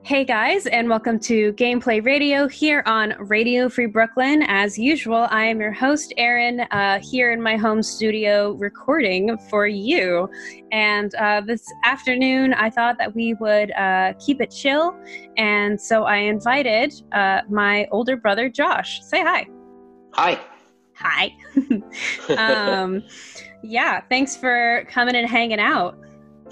Hey guys, and welcome to Gameplay Radio here on Radio Free Brooklyn. As usual, I am your host, Eryn, uh, here in my home studio recording for you. And uh, this afternoon, I thought that we would uh, keep it chill. And so I invited uh, my older brother, Josh. Say hi. Hi. Hi. um, yeah, thanks for coming and hanging out.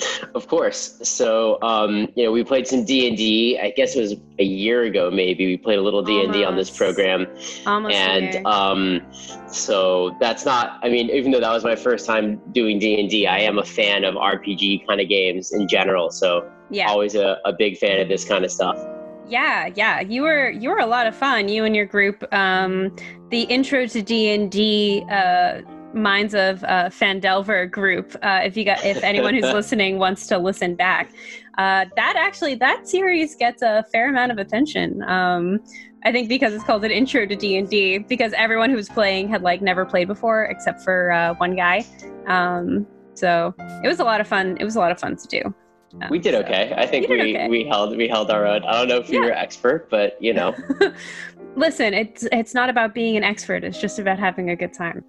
Of course. So, um, you know, we played some D and D. I guess it was a year ago, maybe. We played a little D and D on this program, Almost and um, so that's not. I mean, even though that was my first time doing D and D, I am a fan of RPG kind of games in general. So, yeah, always a, a big fan of this kind of stuff. Yeah, yeah, you were you were a lot of fun. You and your group. Um, the intro to D and D. Uh, Mines of uh, Phandelver group. Uh, if you got, if anyone who's listening wants to listen back, uh, that actually that series gets a fair amount of attention. Um, I think because it's called an intro to D and D, because everyone who was playing had like never played before except for uh, one guy. Um, so it was a lot of fun. It was a lot of fun to do. Um, we did okay. I think we, okay. we held we held our own. I don't know if yeah. we were expert, but you know. Listen, it's it's not about being an expert. It's just about having a good time.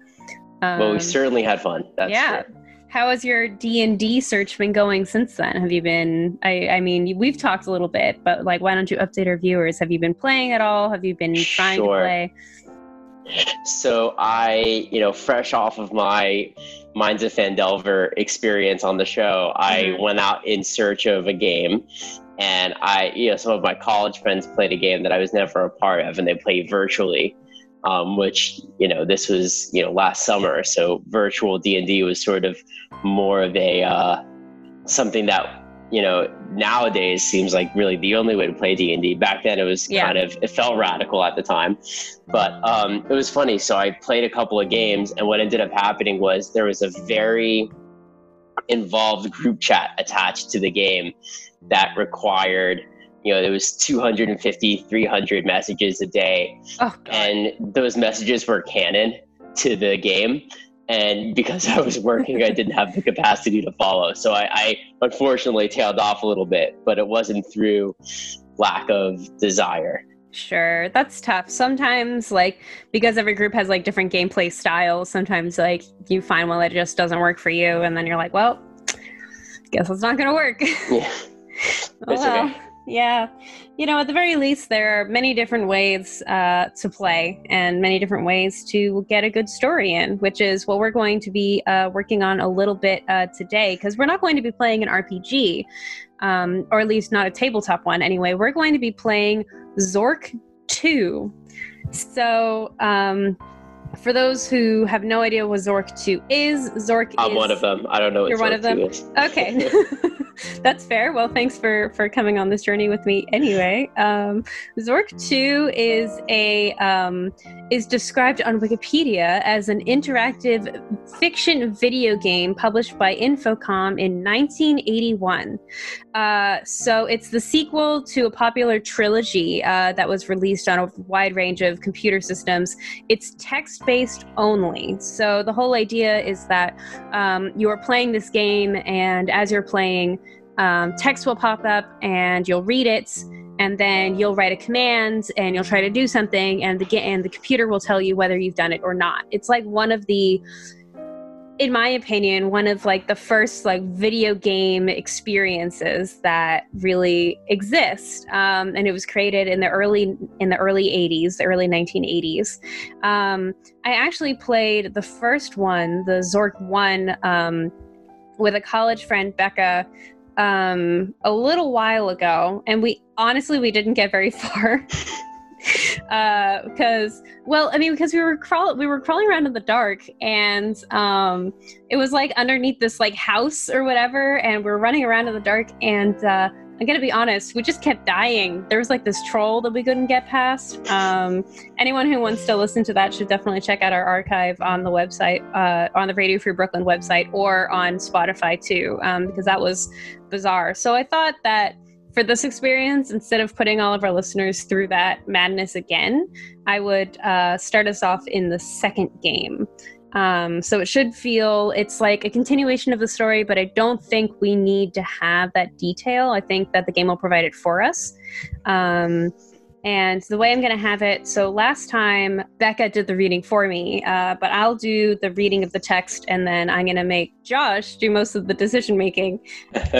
Um, well, we certainly had fun. That's yeah. True. How has your D and D search been going since then? Have you been? I, I mean, we've talked a little bit, but like, why don't you update our viewers? Have you been playing at all? Have you been trying sure. to play? So I, you know, fresh off of my Mines of Phandelver experience on the show, mm-hmm. I went out in search of a game and I, you know, some of my college friends played a game that I was never a part of, and they played virtually um, which you know this was you know last summer. So virtual d&d was sort of more of a uh, something that you know nowadays seems like really the only way to play d&d back then it was yeah. kind of it felt radical at the time. But um, it was funny. So i played a couple of games and what ended up happening was there was a very involved group chat attached to the game that required you know there was 250 300 messages a day. Oh, and those messages were canon to the game. And because i was working i didn't have the capacity to follow. So I, I, unfortunately tailed off a little bit but it wasn't through lack of desire. Sure. That's tough. Sometimes like because every group has like different gameplay styles sometimes like you find one that just doesn't work for you and then you're like well guess it's not gonna work. Yeah. Oh, well. Okay. Yeah. You know, at the very least, there are many different ways uh, to play and many different ways to get a good story in, which is what we're going to be uh, working on a little bit uh, today, because we're not going to be playing an RPG, um, or at least not a tabletop one anyway. We're going to be playing Zork 2. So, um, for those who have no idea what Zork 2 is, Zork I'm is, one of them. I don't know what you're Zork one of them? Okay. That's fair. Well, thanks for for coming on this journey with me. Anyway, um, Zork Two is a um, is described on Wikipedia as an interactive fiction video game published by Infocom in 1981. Uh, so it's the sequel to a popular trilogy uh, that was released on a wide range of computer systems. It's text based only. So the whole idea is that um, you are playing this game, and as you're playing, um, text will pop up and you'll read it and then you'll write a command and you'll try to do something and the and the computer will tell you whether you've done it or not it's like one of the in my opinion one of like the first like video game experiences that really exist. Um, and it was created in the early in the early 80s the early 1980s um, i actually played the first one the zork 1 um, with a college friend becca um, a little while ago, and we honestly we didn't get very far. Because uh, well i mean because we were crawl we were crawling around in the dark and um it was like underneath this like house or whatever and we are running around in the dark and uh I'm gonna be honest, we just kept dying. There was like this troll that we couldn't get past. Um, anyone who wants to listen to that should definitely check out our archive on the website, uh, on the Radio Free Brooklyn website, or on Spotify too, um, because that was bizarre. So I thought that for this experience, instead of putting all of our listeners through that madness again, I would uh, start us off in the second game. Um, so it should feel it's like a continuation of the story, but I don't think we need to have that detail. I think that the game will provide it for us. Um, and the way I'm going to have it so last time Becca did the reading for me, uh, but I'll do the reading of the text and then I'm going to make Josh do most of the decision making.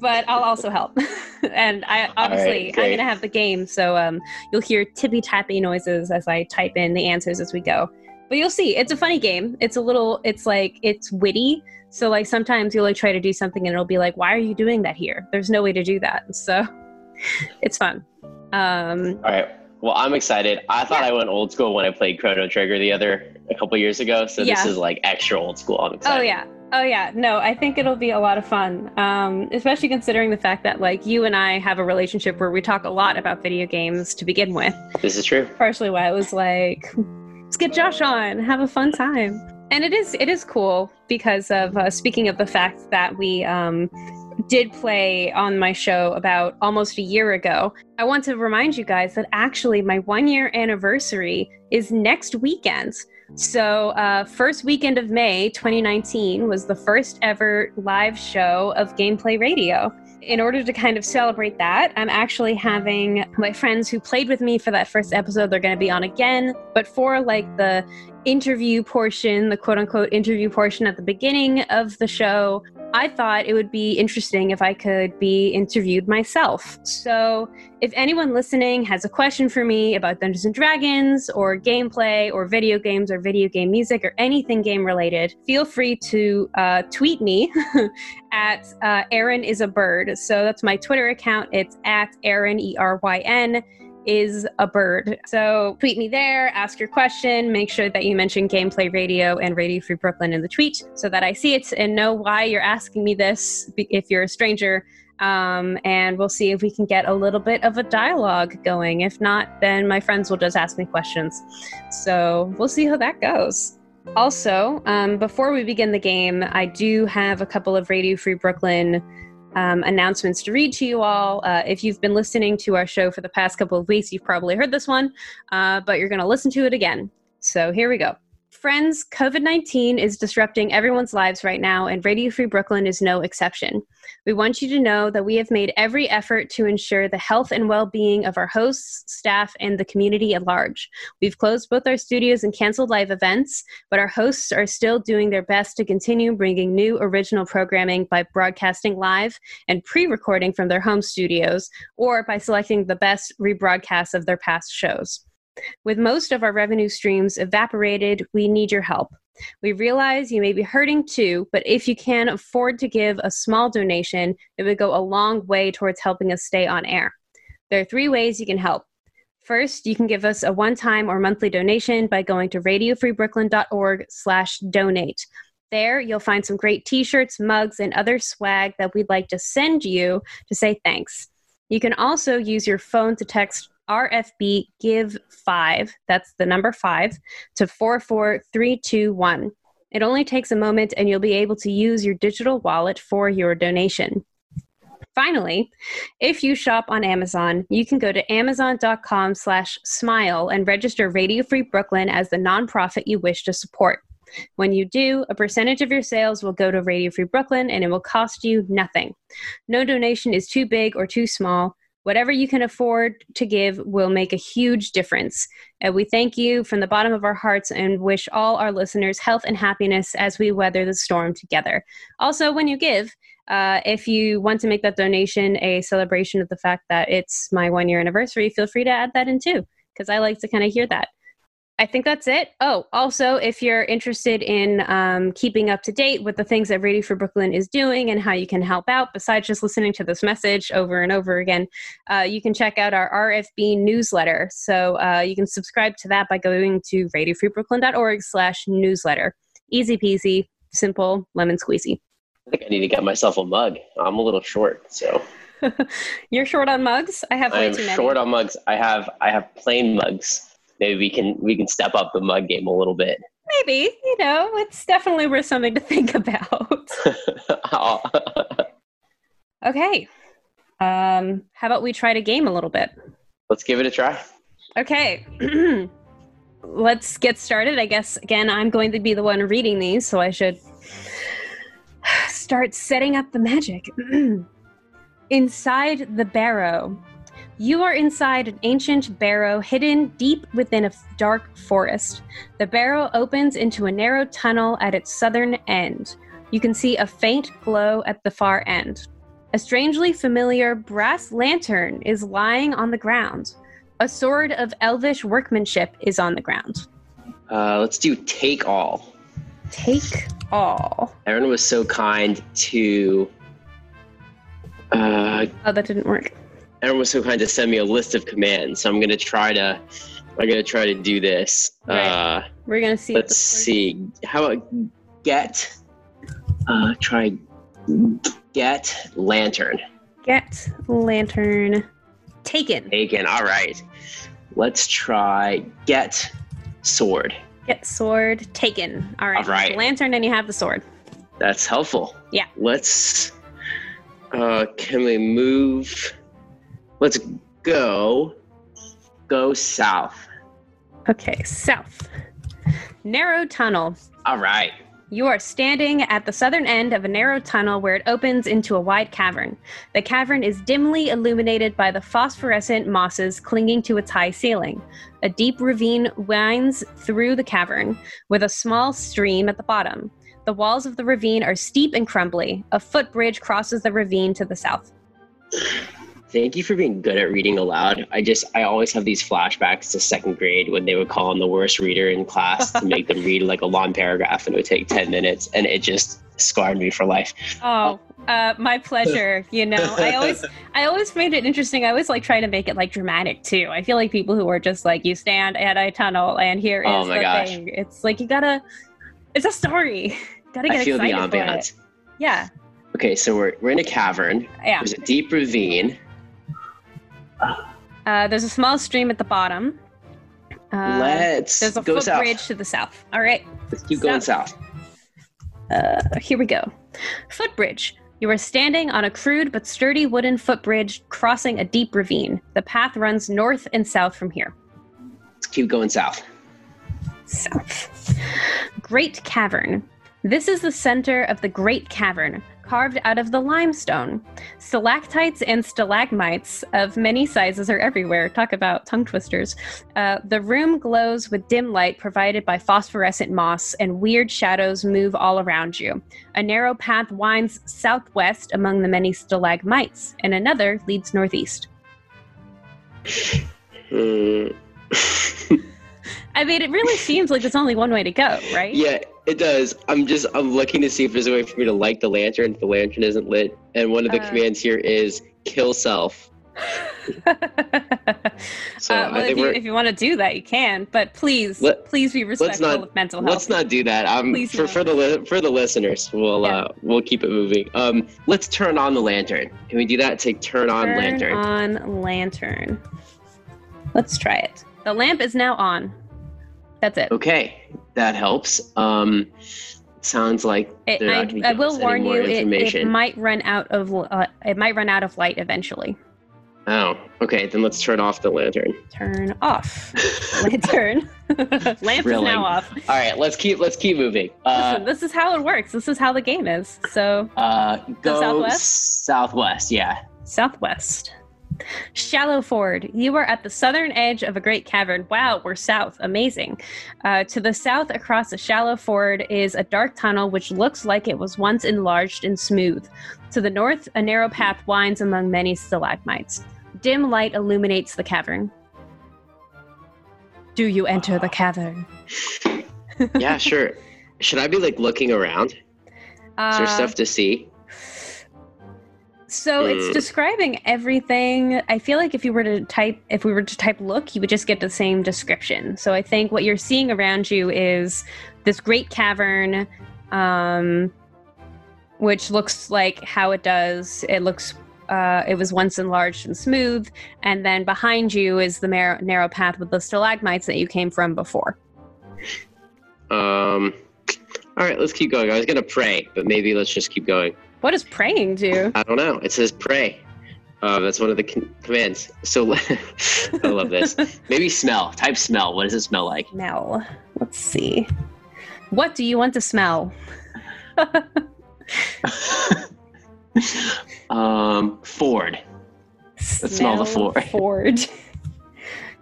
but I'll also help. and I obviously right, I'm going to have the game. So um, you'll hear tippy tappy noises as I type in the answers as we go. But you'll see, it's a funny game. It's a little, it's like, it's witty. So like sometimes you'll like try to do something and it'll be like, why are you doing that here? There's no way to do that. So it's fun. Um, All right. Well, I'm excited. I thought yeah. I went old school when I played Chrono Trigger the other a couple years ago. So yeah. this is like extra old school. I'm excited. Oh yeah. Oh yeah. No, I think it'll be a lot of fun. Um, especially considering the fact that like you and I have a relationship where we talk a lot about video games to begin with. This is true. Partially why it was like, let's get Josh on, have a fun time. And it is it is cool because of uh, speaking of the fact that we um, did play on my show about almost a year ago. I want to remind you guys that actually my one year anniversary is next weekend. So, uh, first weekend of May 2019 was the first ever live show of Gameplay Radio. In order to kind of celebrate that, I'm actually having my friends who played with me for that first episode, they're going to be on again. But for like the interview portion, the quote unquote interview portion at the beginning of the show, I thought it would be interesting if I could be interviewed myself. So, if anyone listening has a question for me about Dungeons and Dragons or gameplay or video games or video game music or anything game related, feel free to uh, tweet me at uh, Eryn is a bird. So, that's my Twitter account. It's at Eryn, E R Y N is a bird. So tweet me there, ask your question, make sure that you mention Gameplay Radio and Radio Free Brooklyn in the tweet so that I see it and know why you're asking me this if you're a stranger. Um, and we'll see if we can get a little bit of a dialogue going. If not, then my friends will just ask me questions. So we'll see how that goes. Also, um, before we begin the game, I do have a couple of Radio Free Brooklyn um, announcements to read to you all. Uh, if you've been listening to our show for the past couple of weeks, you've probably heard this one, uh, but you're going to listen to it again. So here we go. Friends, COVID 19 is disrupting everyone's lives right now, and Radio Free Brooklyn is no exception. We want you to know that we have made every effort to ensure the health and well being of our hosts, staff, and the community at large. We've closed both our studios and canceled live events, but our hosts are still doing their best to continue bringing new original programming by broadcasting live and pre recording from their home studios or by selecting the best rebroadcasts of their past shows. With most of our revenue streams evaporated, we need your help. We realize you may be hurting too, but if you can afford to give a small donation, it would go a long way towards helping us stay on air. There are three ways you can help. First, you can give us a one-time or monthly donation by going to radiofreebrooklyn.org slash donate. There, you'll find some great t-shirts, mugs, and other swag that we'd like to send you to say thanks. You can also use your phone to text RFB Give 5, that's the number 5, to 44321. It only takes a moment and you'll be able to use your digital wallet for your donation. Finally, if you shop on Amazon, you can go to amazon.com slash smile and register Radio Free Brooklyn as the nonprofit you wish to support. When you do, a percentage of your sales will go to Radio Free Brooklyn and it will cost you nothing. No donation is too big or too small. Whatever you can afford to give will make a huge difference. And we thank you from the bottom of our hearts and wish all our listeners health and happiness as we weather the storm together. Also, when you give, uh, if you want to make that donation a celebration of the fact that it's my one year anniversary, feel free to add that in too, because I like to kind of hear that. I think that's it. Oh, also, if you're interested in um, keeping up to date with the things that Radio Free Brooklyn is doing and how you can help out, besides just listening to this message over and over again, uh, you can check out our RFB newsletter. So uh, you can subscribe to that by going to radiofreebrooklyn.org slash newsletter. Easy peasy, simple, lemon squeezy. I think I need to get myself a mug. I'm a little short, so. You're short on mugs. I have I'm short on mugs. I have I have plain mugs maybe we can we can step up the mug game a little bit. Maybe you know it's definitely worth something to think about. okay, um, how about we try to game a little bit? Let's give it a try. Okay. let's get started. I guess again, I'm going to be the one reading these, so I should start setting up the magic. inside the barrow. You are inside an ancient barrow hidden deep within a dark forest. The barrow opens into a narrow tunnel at its southern end. You can see a faint glow at the far end. A strangely familiar brass lantern is lying on the ground. A sword of elvish workmanship is on the ground. Uh, let's do take all. Take all. Eryn was so kind to. Uh, Oh, that didn't work. Was so kind to send me a list of commands. So I'm gonna try to. I'm gonna try to do this. Right. Uh, We're gonna see. let's see. How about get? Uh, try get lantern. Get lantern. Taken. Taken. All right. Let's try get sword. Get sword. Taken. All right. All right. Lantern, and you have the sword. That's helpful. Yeah. Let's. Uh, can we move? Let's go. Go south. Okay. South. Narrow tunnel. All right. You are standing at the southern end of a narrow tunnel where it opens into a wide cavern. The cavern is dimly illuminated by the phosphorescent mosses clinging to its high ceiling. A deep ravine winds through the cavern, with a small stream at the bottom. The walls of the ravine are steep and crumbly. A footbridge crosses the ravine to the south. Thank you for being good at reading aloud. I just, I always have these flashbacks to second grade when they would call on the worst reader in class to make them read like a long paragraph and it would take 10 minutes and it just scarred me for life. Oh, uh, my pleasure. You know, I always, I always made it interesting. I always like try to make it like dramatic too. I feel like people who are just like, you stand at a tunnel and here is Oh my the gosh. thing. It's like you gotta, it's a story. gotta get I feel the excited it. ambiance. Yeah, Okay, so we're, we're in a cavern. yeah. There's a deep ravine. Uh, there's a small stream at the bottom. Uh, Let's there's a go south. footbridge to the south. All right. Let's keep going south. Uh, here we go. Footbridge. You are standing on a crude but sturdy wooden footbridge crossing a deep ravine. The path runs north and south from here. Let's keep going south. South. Great Cavern. This is the center of the Great Cavern, carved out of the limestone. Stalactites and stalagmites of many sizes are everywhere. Talk about tongue twisters. Uh, the room glows with dim light provided by phosphorescent moss, and weird shadows move all around you. A narrow path winds southwest among the many stalagmites, and another leads northeast. Hmm. I mean, it really seems like there's only one way to go, right? yeah, it does. I'm just I'm looking to see if there's a way for me to light the lantern if the lantern isn't lit. And one of the Uh. commands here is kill self. So Uh, well, if you, if you want to do that, you can. But please, Let- please be respectful not- of mental health. let's not do that. Um, Please for for the for the listeners, we'll Yeah. uh we'll keep it moving. Um, let's turn on the lantern. Can we do that? To turn on Turn lantern. on lantern. Let's try it. The lamp is now on. That's it. Okay, that helps. Um, sounds like It- I, I will warn you. It, it might run out of uh, it might run out of light eventually. oh, okay. Then let's turn off the lantern. Turn off lantern. lamp Thrilling. is now off. All right, let's keep let's keep moving. Uh, Listen, this is how it works. This is how the game is. So uh, go southwest? southwest. Yeah. southwest. Shallow Ford. You are at the southern edge of a great cavern. Wow, we're south. Amazing. Uh, to the south, across the shallow ford, is a dark tunnel which looks like it was once enlarged and smooth. To the north, a narrow path winds among many stalagmites. Dim light illuminates the cavern. Do you enter the cavern? Yeah, sure. Should I be like looking around? Is there Uh, stuff to see? So it's Mm. describing everything. I feel like if you were to type, if we were to type look, you would just get the same description. So I think what you're seeing around you is this great cavern, um, which looks like how it does. It looks, uh, it was once enlarged and smooth. And then behind you is the mar- narrow path with the stalagmites that you came from before. Um. All right, let's keep going. I was gonna pray, but maybe let's just keep going. What does praying do? I don't know. It says pray. Uh, that's one of the con- commands. So I love this. Maybe smell. Type smell. What does it smell like? Smell. Let's see. What do you want to smell? um, Ford. Let's smell the Ford. Ford.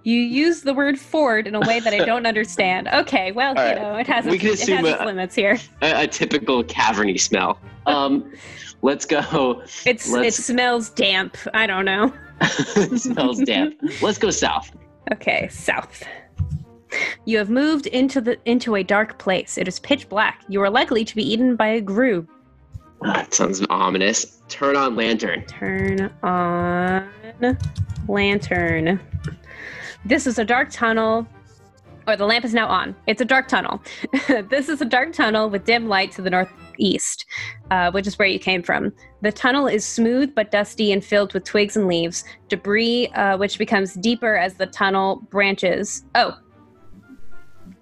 You use the word Ford in a way that I don't understand. Okay, well, All you right. know, it has, We its, can it has assume a- limits here. A, a typical caverny smell. Um, let's go. It's it let's- smells damp. I don't know. it smells damp. Let's go south. Okay, south. You have moved into the into a dark place. It is pitch black. You are likely to be eaten by a grue. That sounds ominous. Turn on lantern. Turn on lantern. This is a dark tunnel. Or the lamp is now on. It's a dark tunnel. this is a dark tunnel with dim light to the northeast, uh, which is where you came from. The tunnel is smooth but dusty and filled with twigs and leaves, debris, uh, which becomes deeper as the tunnel branches. Oh,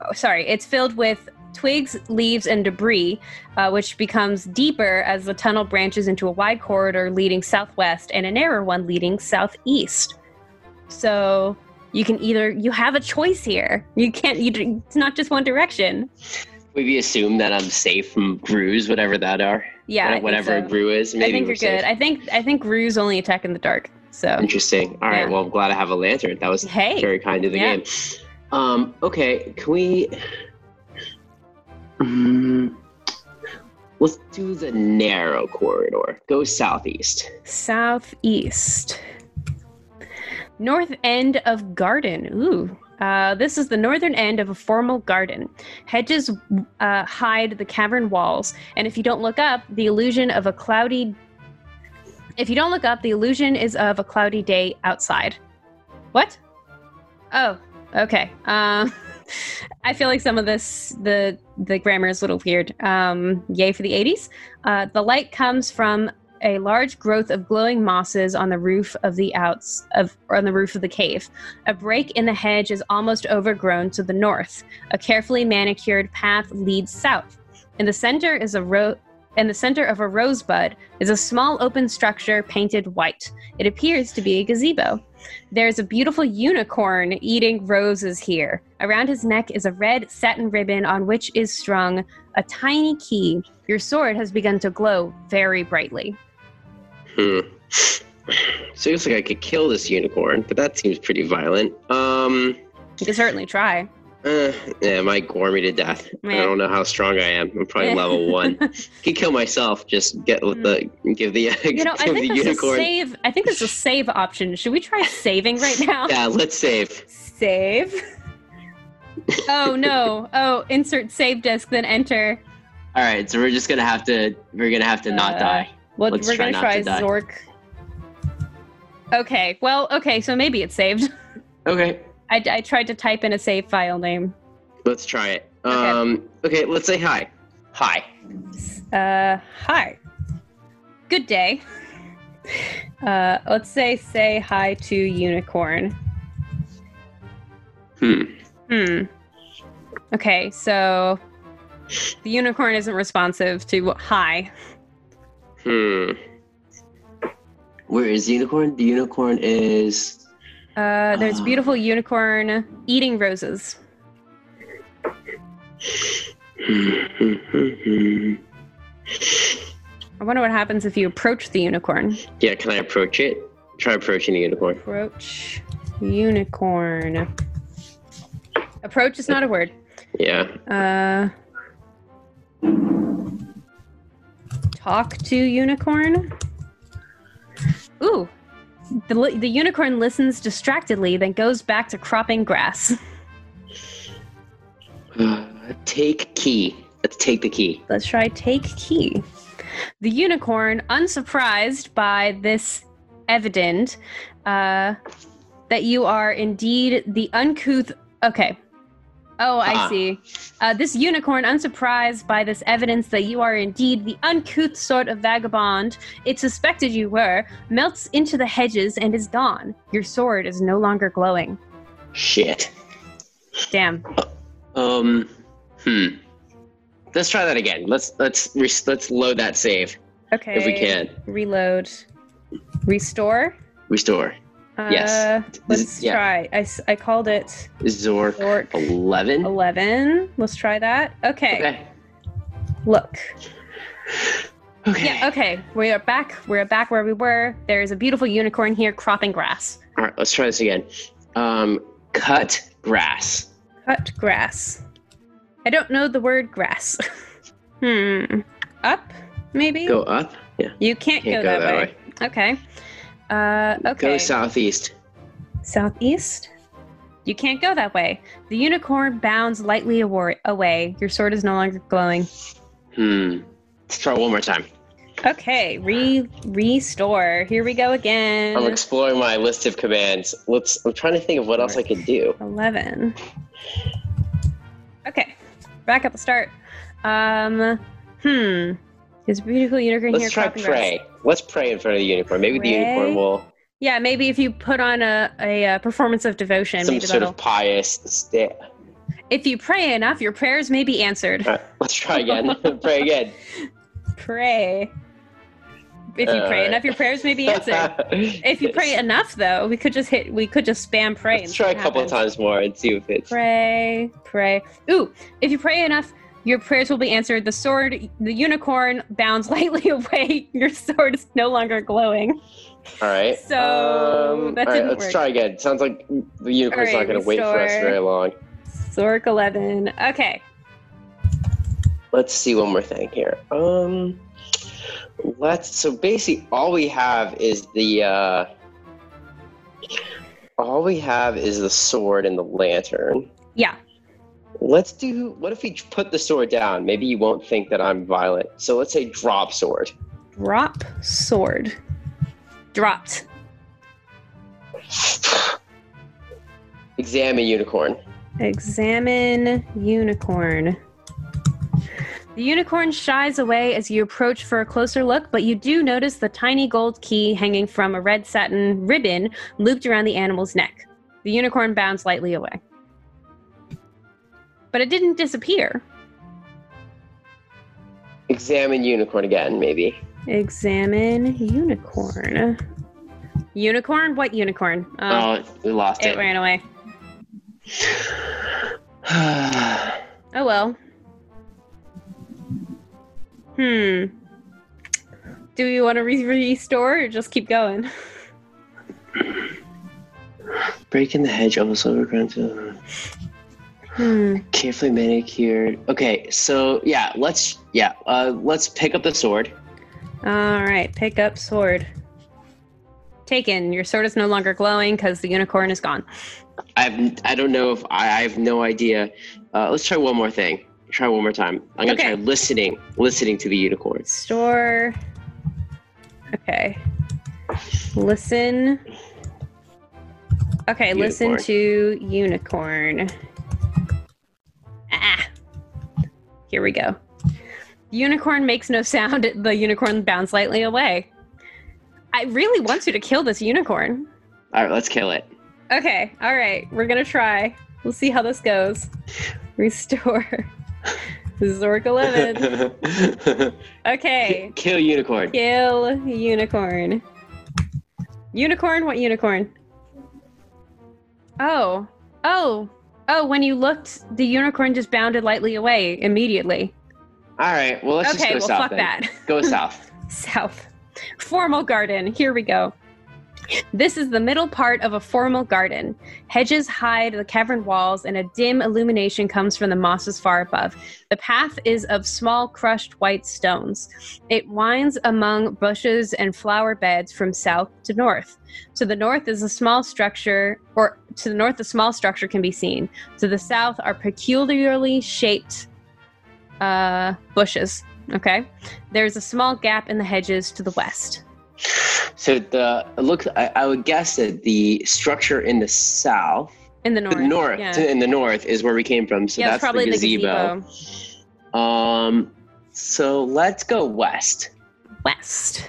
oh sorry. It's filled with twigs, leaves, and debris, uh, which becomes deeper as the tunnel branches into a wide corridor leading southwest and a narrower one leading southeast. So you can either you have a choice here. You can't. You, it's not just one direction. Maybe assume that I'm safe from grues, whatever that are. Yeah, whatever a so. grue is. Maybe I think you're safe. good. I think I think grues only attack in the dark. So Interesting. All right. Yeah. Well, I'm glad I have a lantern. That was Hey, very kind of the yeah. game. Um. Okay. Can we? Mm, let's do the narrow corridor. Go southeast. southeast, north end of garden. Ooh. Uh, this is the northern end of a formal garden. Hedges uh, hide the cavern walls, and if you don't look up, the illusion of a cloudy. If you don't look up, the illusion is of a cloudy day outside. What? Oh, okay. Um, I feel like some of this, the the grammar is a little weird. Um, yay for the '80s. Uh, the light comes from a large growth of glowing mosses on the roof of the outs of on the roof of the cave. A break in the hedge is almost overgrown to the north. A carefully manicured path leads south. In the center is a in the center of a rosebud is a small open structure painted white. It appears to be a gazebo. There's a beautiful unicorn eating roses here. Around his neck is a red satin ribbon on which is strung a tiny key. Your sword has begun to glow very brightly. Hmm. Seems like I could kill this unicorn, but that seems pretty violent. Um. You can certainly try. Uh, yeah, it might gore me to death. I don't know how strong I am. I'm probably level one. Could kill myself. Just get with the give the Hmm. You know, I think the there's a unicorn. save. I think there's a save option. Should we try saving right now? Yeah, let's save. Save. Oh no! Oh, insert save disk, then enter. All right, so we're just gonna have to we're gonna have to not Uh, die. Well, Let's we're gonna not try. Zork. Okay. Well, okay. So maybe it's saved. Okay, I, I tried to type in a save file name. let's try it. Okay. Um, okay, let's say hi. Hi. Uh, hi. Good day. Uh, let's say say hi to unicorn. Hmm. Hmm. Okay, so the unicorn isn't responsive to hi. Hmm. Where is the unicorn? The unicorn is. Uh, there's Ah. beautiful unicorn eating roses. I wonder what happens if you approach the unicorn. yeah, can I approach it? Try approaching the unicorn. Approach unicorn. Approach is not a word. Yeah. Uh, talk to unicorn. Ooh, the the unicorn listens distractedly, then goes back to cropping grass. take key. Let's take the key. Let's try take key. The unicorn, unsurprised by this evident uh, that you are indeed the uncouth. Okay. Oh, I Ah. see. Uh, this unicorn, unsurprised by this evidence that you are indeed the uncouth sort of vagabond it suspected you were, melts into the hedges and is gone. Your sword is no longer glowing. Shit. Damn. Um. Hmm. Let's try that again. Let's let's re- let's load that save Okay. if we can. Reload. Restore. Restore. Uh, Yes. Let's Yeah. try. I called it Zork Zork 11. 11. Let's try that. Okay. Okay. Look. Okay. Yeah, okay. We are back. We're back where we were. There's a beautiful unicorn here cropping grass. All right, let's try this again. Um, cut grass. Cut grass. I don't know the word grass. hmm. Up, maybe? Go up. Yeah. You can't, Can't go, that, way. Okay. Uh, okay. Go southeast. Southeast? You can't go that way. The unicorn bounds lightly awa- away. Your sword is no longer glowing. Hmm. Let's try one more time. Okay, re restore. Here we go again. I'm exploring my list of commands. Let's. I'm trying to think of what else I could do. 11. Okay, back at the start. Um, hmm. Is beautiful unicorn here Let's try pray. Let's pray in front of the unicorn. Maybe the unicorn will Yeah, maybe if you put on a, a, uh performance of devotion, some maybe sort that'll. of pious. Sta- If you pray enough, your prayers may be answered. Right, let's try again. pray again. Pray. If you pray enough, your prayers may be answered. If you pray enough, though, we could just hit. We could just spam pray. Let's try a couple happens. times more and see if it's. Pray, pray. Ooh, if you pray enough, your prayers will be answered. The sword, the unicorn bounds lightly away. Your sword is no longer glowing. All right. So, um, that all right, let's work. try again. Sounds like the unicorn's right, not going to wait for us very long. Zork 11. Okay. Let's see one more thing here. Um, let's. So basically, all we have is the. Uh, all we have is the sword and the lantern. Yeah. Let's do. What if we put the sword down? Maybe you won't think that I'm violent. So let's say drop sword. Drop sword. Dropped. Examine unicorn. Examine unicorn. The unicorn shies away as you approach for a closer look, but you do notice the tiny gold key hanging from a red satin ribbon looped around the animal's neck. The unicorn bounds lightly away. But it didn't disappear. Examine unicorn again, maybe. Examine unicorn. Unicorn? What unicorn? Um, oh, we lost it it. ran away. Oh well. Hmm. Do we want to re- restore or just keep going? Breaking the hedge almost overgrown to Hmm. carefully manicured. Okay, so yeah, let's yeah, uh, let's pick up the sword. All right, pick up sword. Taken. Your sword is no longer glowing because the unicorn is gone. I've I don't know if I, I have no idea. Uh, let's try one more thing. Try one more time. I'm gonna Okay. try listening, listening to the unicorn. Store. Okay. Listen. Okay, listen to unicorn. Here we go. Unicorn makes no sound. The unicorn bounds lightly away. I really want you to kill this unicorn. All right, let's kill it. Okay, all right. We're gonna try. We'll see how this goes. Restore. This is Zork 11. Okay. Kill unicorn. Kill unicorn. Unicorn? What unicorn? Oh. Oh. Oh, when you looked, the unicorn just bounded lightly away immediately. All right, well let's okay, just go well, south fuck then. that. Go south. South. Formal garden. Here we go. This is the middle part of a formal garden. Hedges hide the cavern walls, and a dim illumination comes from the mosses far above. The path is of small, crushed white stones. It winds among bushes and flower beds from south to north. To the north is a small structure, or to the north, a small structure can be seen. To the south are peculiarly shaped uh, bushes. Okay. There's a small gap in the hedges to the west. So the it looks. I, I would guess that the structure in the south, In the north. the north, Yeah, in the north is where we came from. So yeah that's probably the the gazebo. gazebo. Um, so let's go west. West.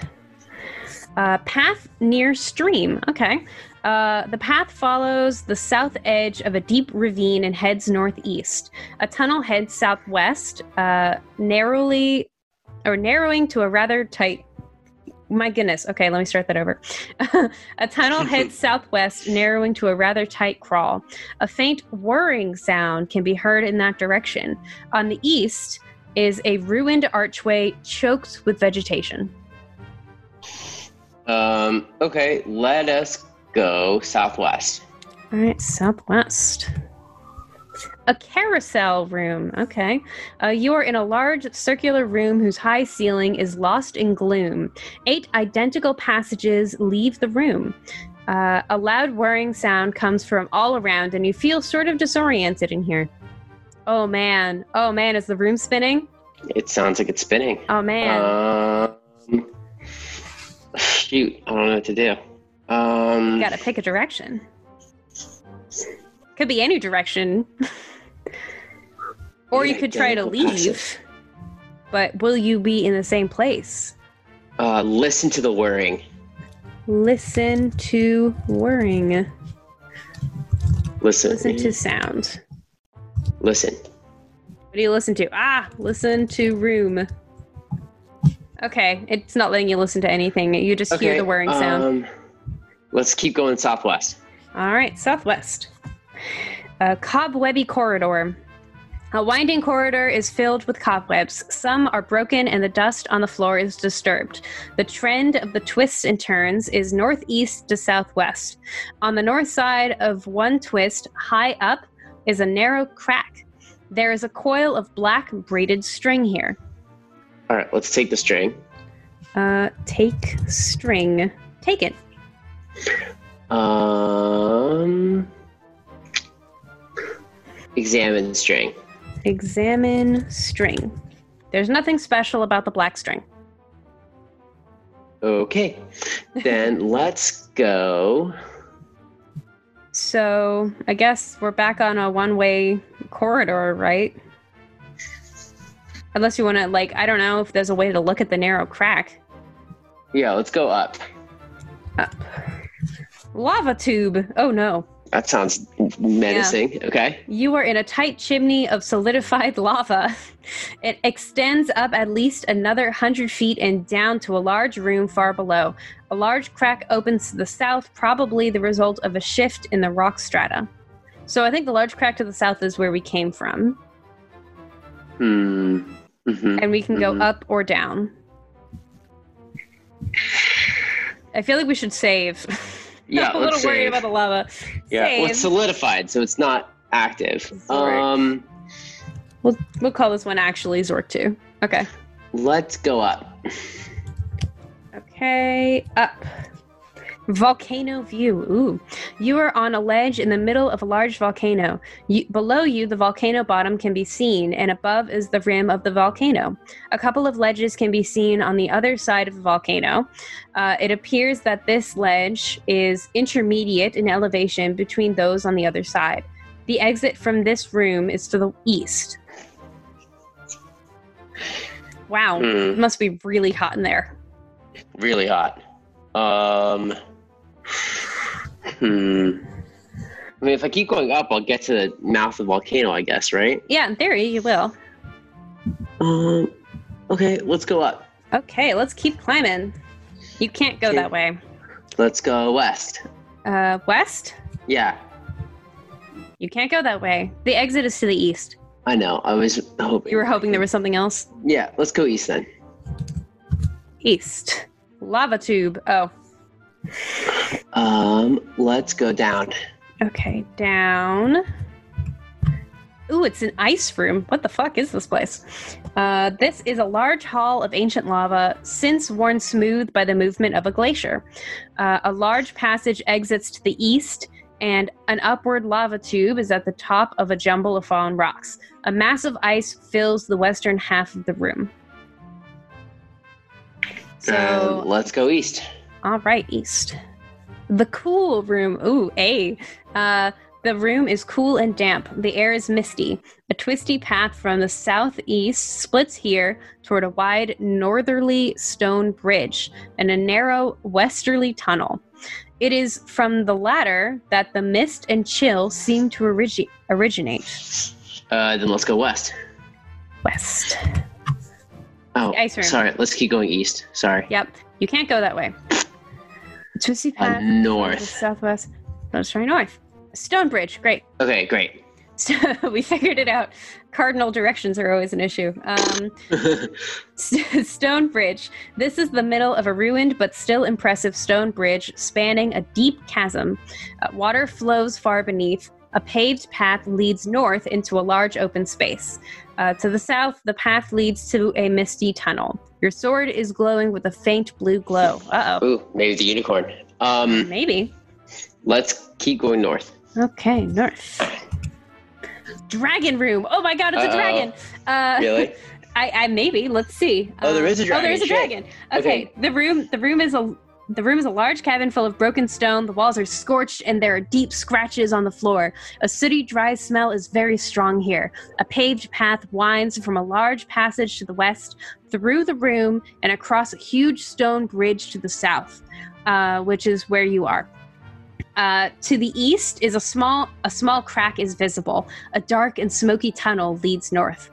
Uh, path near stream. Okay. Uh, the path follows the south edge of a deep ravine and heads northeast. A tunnel heads southwest, uh, narrowly or narrowing to a rather tight my goodness. Okay, let me start that over. a tunnel heads southwest, narrowing to a rather tight crawl. A faint whirring sound can be heard in that direction. On the east is a ruined archway choked with vegetation. Um, okay, let us go southwest. All right, southwest. A carousel room. Okay. Uh, you are in a large circular room whose high ceiling is lost in gloom. Eight identical passages leave the room. Uh, a loud whirring sound comes from all around, and you feel sort of disoriented in here. Oh man. Oh man, is the room spinning? It sounds like it's spinning. Oh man. Um, shoot, I don't know what to do. Um, you gotta pick a direction. Could be any direction. or you could try to leave. But will you be in the same place? uh, listen to the whirring. Listen to whirring. Listen. Listen to sound. Listen. What do you listen to? Ah, listen to room. Okay, it's not letting you listen to anything. You just hear the whirring sound. Um, let's keep going southwest. All right, southwest. A cobwebby corridor. A winding corridor is filled with cobwebs. Some are broken and the dust on the floor is disturbed. The trend of the twists and turns is northeast to southwest. On the north side of one twist, high up, is a narrow crack. There is a coil of black braided string here. All right, let's take the string. Uh, take string. Take it. Um, examine string. Examine string. There's nothing special about the black string. Okay, then let's go. So I guess we're back on a one way corridor, right? Unless you want to, like, I don't know if there's a way to look at the narrow crack. Yeah, let's go up. Up. Lava tube. Oh no. That sounds menacing. Okay. You are in a tight chimney of solidified lava. It extends up at least another 100 feet and down to a large room far below. A large crack opens to the south, probably the result of a shift in the rock strata. So I think the large crack to the south is where we came from, Hmm. Mhm. and we can go Mhm. up or down. I feel like we should save. Yeah, I'm a little worried about the lava. Yeah, well, it's solidified, so it's not active. Zork. Um, We'll we'll call this one actually Zork two. Okay. let's go up. Okay, up. Volcano view. Ooh. You are on a ledge in the middle of a large volcano. You, below you, the volcano bottom can be seen, and above is the rim of the volcano. A couple of ledges can be seen on the other side of the volcano. Uh, it appears that this ledge is intermediate in elevation between those on the other side. The exit from this room is to the east. Wow, it must be really hot in there. Really hot. Um. Hmm. I mean, if I keep going up, I'll get to the mouth of the volcano, I guess, right? Yeah, in theory, you will. Um. Okay, let's go up. Okay, let's keep climbing. You can't go Okay. that way. Let's go west. Uh, west? Yeah, You can't go that way. The exit is to the east. I know. I was hoping. You were hoping there was something else? Yeah, let's go east then. East. Lava tube. Oh, Um, let's go down. okay. Down. Ooh, it's an ice room. What the fuck is this place? Uh, this is a large hall of ancient lava, since worn smooth by the movement of a glacier. Uh, a large passage exits to the east, and an upward lava tube is at the top of a jumble of fallen rocks. A mass of ice fills the western half of the room. So, Um, let's go east. All right, east. The cool room. Ooh, A. Uh, the room is cool and damp. The air is misty. A twisty path from the southeast splits here toward a wide northerly stone bridge and a narrow westerly tunnel. It is from the latter that the mist and chill seem to origi- originate. Uh, then let's go west. West. Oh, ice room. sorry. Let's keep going east. Sorry. Yep. You can't go that way. Twisty Uh, path. north. Southwest. Let's try north. Stonebridge. Great. Okay, great. So we figured it out. Cardinal directions are always an issue. Um, stone Bridge. This is the middle of a ruined but still impressive stone bridge spanning a deep chasm. Uh, water flows far beneath. A paved path leads north into a large open space. Uh, to the south, the path leads to a misty tunnel. Your sword is glowing with a faint blue glow. Uh oh. Ooh, maybe the unicorn. Um, Maybe. let's keep going north. Okay, north. Dragon room. Oh my god, it's Uh-oh. a dragon. Uh, Really? I, I maybe. Let's see. Oh, there Um, is a Oh, there is a dragon. dragon. Okay. Okay. The room. The room is a. The room is a large cabin full of broken stone. The walls are scorched and there are deep scratches on the floor. A sooty, dry smell is very strong here. A paved path winds from a large passage to the west, through the room, and across a huge stone bridge to the south, uh, which is where you are. Uh, to the east is a small a small crack is visible. A dark and smoky tunnel leads north.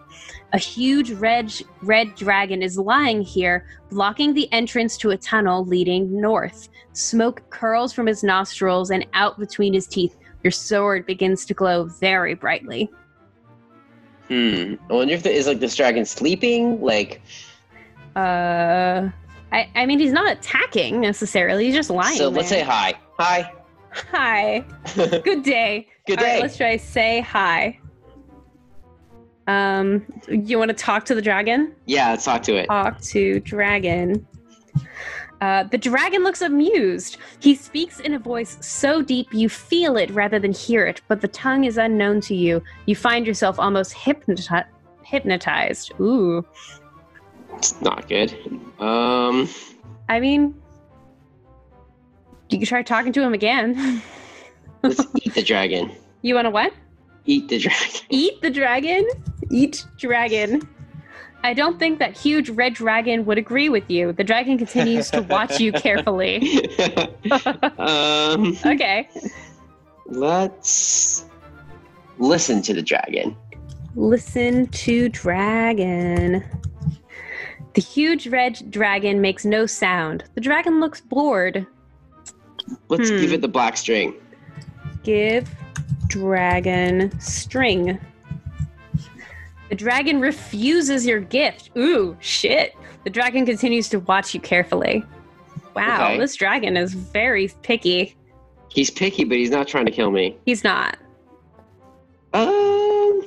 A huge red red dragon is lying here, blocking the entrance to a tunnel leading north. Smoke curls from his nostrils and out between his teeth. Your sword begins to glow very brightly. Hmm. I wonder if there is like this dragon sleeping. Like, Uh, I, I mean, he's not attacking necessarily. He's just lying. so let's say hi. Hi. hi. Good Good day. Right, day. let's try say hi. Um, you want to talk to the dragon? yeah, let's talk to it. Talk to dragon. Uh, the dragon looks amused. He speaks in a voice so deep you feel it rather than hear it, but the tongue is unknown to you. You find yourself almost hypnoti- hypnotized. Ooh. It's not good. Um. I mean, you can try talking to him again. Let's eat the dragon. you want to what? Eat the dragon. Eat the dragon? Eat dragon. I don't think that huge red dragon would agree with you. The dragon continues to watch you carefully. um. Okay. Let's listen to the dragon. Listen to dragon. The huge red dragon makes no sound. The dragon looks bored. Let's Hmm. give it the black string. Give dragon string. The dragon refuses your gift. Ooh, shit. The dragon continues to watch you carefully. Wow, Okay. this dragon is very picky. He's picky, but he's not trying to kill me. He's not. Um.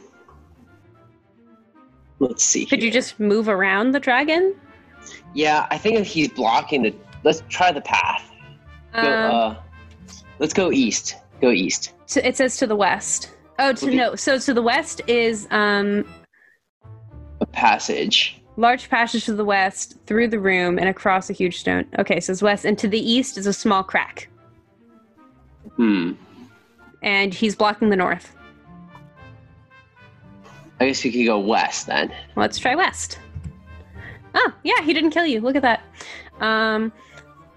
Let's see. Could you just move around the dragon? Yeah, I think if he's blocking the. Let's try the path. Go, Um, uh, let's go east. Go east. To- it says to the west. Oh, to no. So to the west is um A passage. large passage to the west through the room and across a huge stone. Okay, so it's west, and to the east is a small crack, Hmm. and he's blocking the north. I guess we could go west then. Let's try west. Oh, yeah, he didn't kill you. Look at that. Um,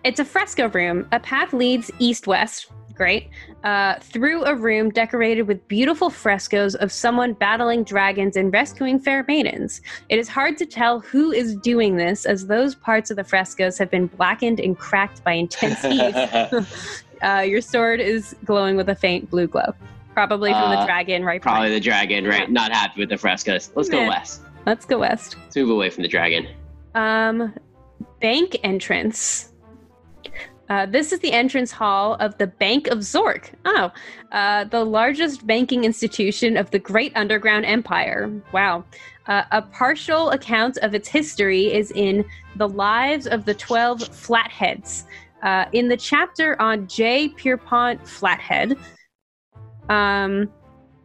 it's a fresco room. A path leads east west. Great. Uh, through a room decorated with beautiful frescoes of someone battling dragons and rescuing fair maidens. It is hard to tell who is doing this, as those parts of the frescoes have been blackened and cracked by intense heat. uh, your sword is glowing with a faint blue glow. Probably from the Uh, dragon right Probably behind. the dragon, right? Not happy with the frescoes. Let's go west. Let's go west. Let's move away from the dragon. Um, bank entrance. Uh, this is the entrance hall of the Bank of Zork. Oh, uh, the largest banking institution of the Great Underground Empire. Wow. Uh, a partial account of its history is in The Lives of the Twelve Flatheads. Uh, in the chapter on J. Pierpont Flathead, um,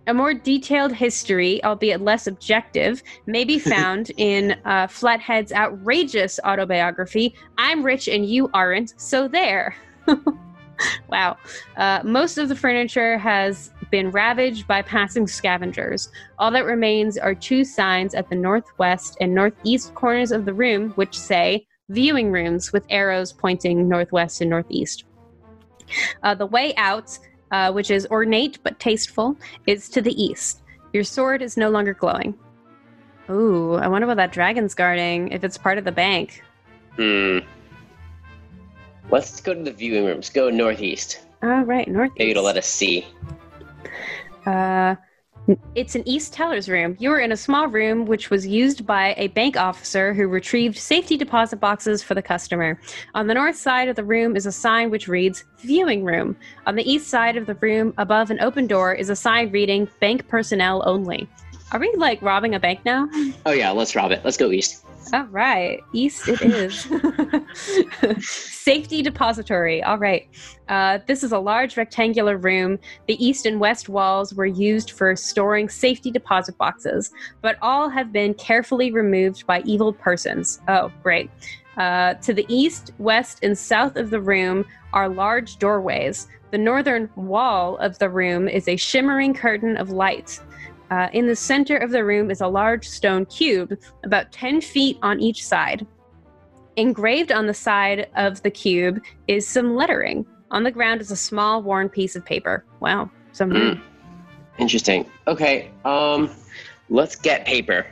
a more detailed history, albeit less objective, may be found in uh, Flathead's outrageous autobiography, I'm Rich and You Aren't, so there. wow. Uh, most of the furniture has been ravaged by passing scavengers. All that remains are two signs at the northwest and northeast corners of the room, which say viewing rooms with arrows pointing northwest and northeast. Uh, the way out, uh, which is ornate but tasteful, is to the east. Your sword is no longer glowing. Ooh, I wonder what that dragon's guarding. If it's part of the bank. Hmm. Let's go to the viewing rooms. Go northeast. All right, northeast. Maybe it'll let us see. Uh, it's an East teller's room. You are in a small room which was used by a bank officer who retrieved safety deposit boxes for the customer. On the north side of the room is a sign which reads Viewing Room. On the east side of the room, above an open door, is a sign reading Bank Personnel Only. Are we like robbing a bank now? Oh yeah, let's rob it. Let's go east. All right, east it is. Safety depository. All right. Uh, this is a large rectangular room. The east and west walls were used for storing safety deposit boxes, but all have been carefully removed by evil persons. Oh, great. Uh, to the east, west, and south of the room are large doorways. The northern wall of the room is a shimmering curtain of light. Uh, in the center of the room is a large stone cube, about 10 feet on each side. Engraved on the side of the cube is some lettering. On the ground is a small worn piece of paper. Wow, some Hmm. Interesting. Okay. Um, let's get paper.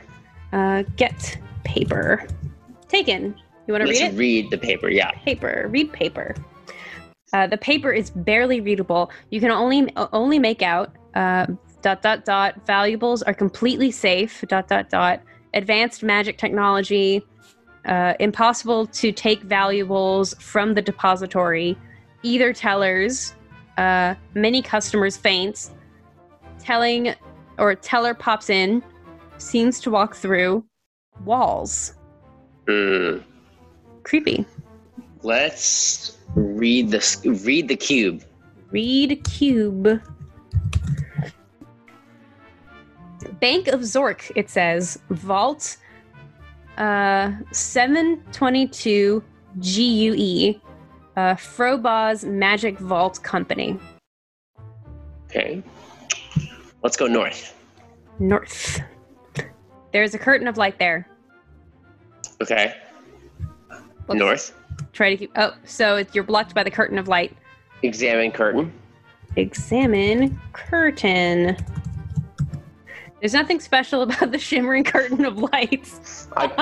uh, get paper. Taken. You want to read it? Should read the paper. Yeah. paper. Read paper. Uh, the paper is barely readable. You can only only make out uh, dot dot dot. Valuables are completely safe. Dot dot dot. Advanced magic technology. Uh, impossible to take valuables from the depository. Either tellers. Uh, many customers faint. Telling or teller pops in. Seems to walk through walls. Hmm. Creepy. Let's read the read the cube. Read cube. Bank of Zork, it says. Vault uh 722 GUE. Uh Frobozz Magic Vault Company. Okay. Let's go north. North. There's a curtain of light there. Okay. Let's North. Try to keep oh, so you're blocked by the curtain of light. Examine curtain. Examine curtain. There's nothing special about the shimmering curtain of lights. I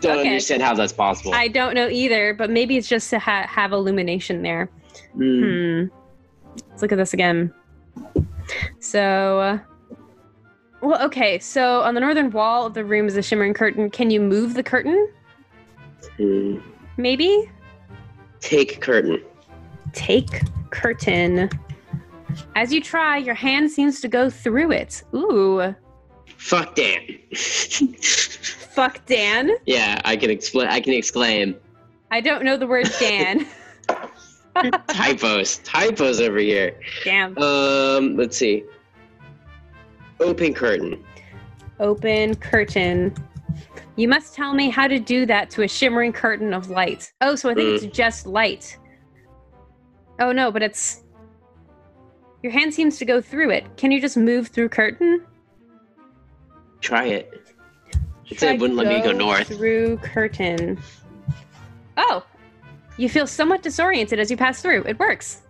don't Okay. understand how that's possible. I don't know either, but maybe it's just to ha- have illumination there. Hmm. Hmm. Let's look at this again. So, uh, well, okay. So on the northern wall of the room is a shimmering curtain. Can you move the curtain? Hmm. Maybe Take curtain. take curtain. As you try, your hand seems to go through it. Ooh, Fuck Dan. fuck Dan. yeah, I can explain. I can exclaim. I don't know the word Dan. Typos. Typos over here. Damn. Um. Let's see. Open curtain. Open curtain. You must tell me how to do that to a shimmering curtain of light. Oh, so I think it's just light. Oh no, but it's. Your hand seems to go through it. Can you just move through curtain? Try it. It said it wouldn't let me go north. Through curtain. Oh, you feel somewhat disoriented as you pass through. It works.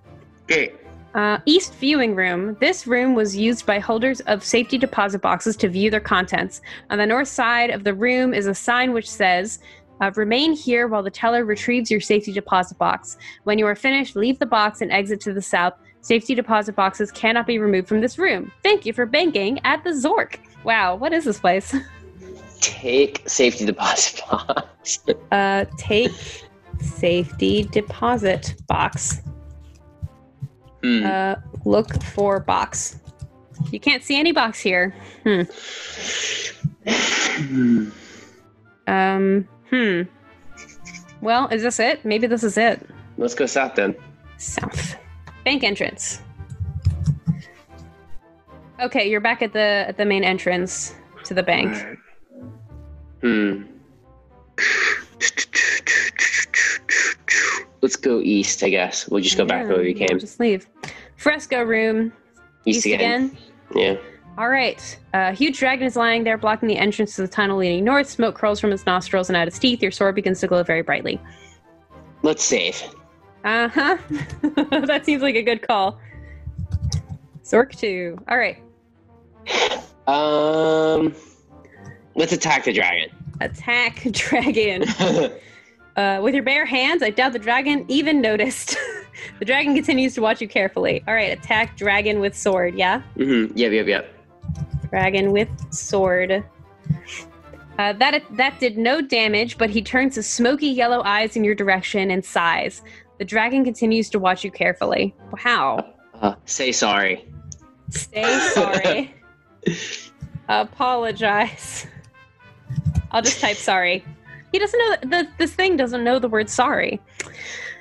Great. Uh, East Viewing Room. This room was used by holders of safety deposit boxes to view their contents. On the north side of the room is a sign which says, uh, Remain here while the teller retrieves your safety deposit box. When you are finished, leave the box and exit to the south. Safety deposit boxes cannot be removed from this room. Thank you for banking at the Zork. Wow, what is this place? Take safety deposit box. Uh, take safety deposit box. Hmm. Uh, look for box. You can't see any box here. Hmm. Um, hmm. Well, is this it? Maybe this is it. Let's go south then. South. Bank entrance. Okay, you're back at the at the main entrance to the bank. Hmm. Let's go east, I guess. We'll just go back the way we Yeah, came. Just leave. Fresco room. East, again. Yeah. All right. A huge dragon is lying there, blocking the entrance to the tunnel leading north. Smoke curls from its nostrils and out its teeth. Your sword begins to glow very brightly. Let's save. Uh huh. that seems like a good call. Zork 2. All right. Um. Let's attack the dragon. Attack dragon. Uh, with your bare hands, I doubt the dragon even noticed. the dragon continues to watch you carefully. All right, attack dragon with sword. Yeah, mm-hmm. Yep, yep, yep. dragon with sword. Uh, that that did no damage, but he turns his smoky yellow eyes in your direction and sighs. The dragon continues to watch you carefully. Wow. Uh, say sorry. Say sorry. Apologize. I'll just type sorry. He doesn't know the this thing doesn't know the word sorry,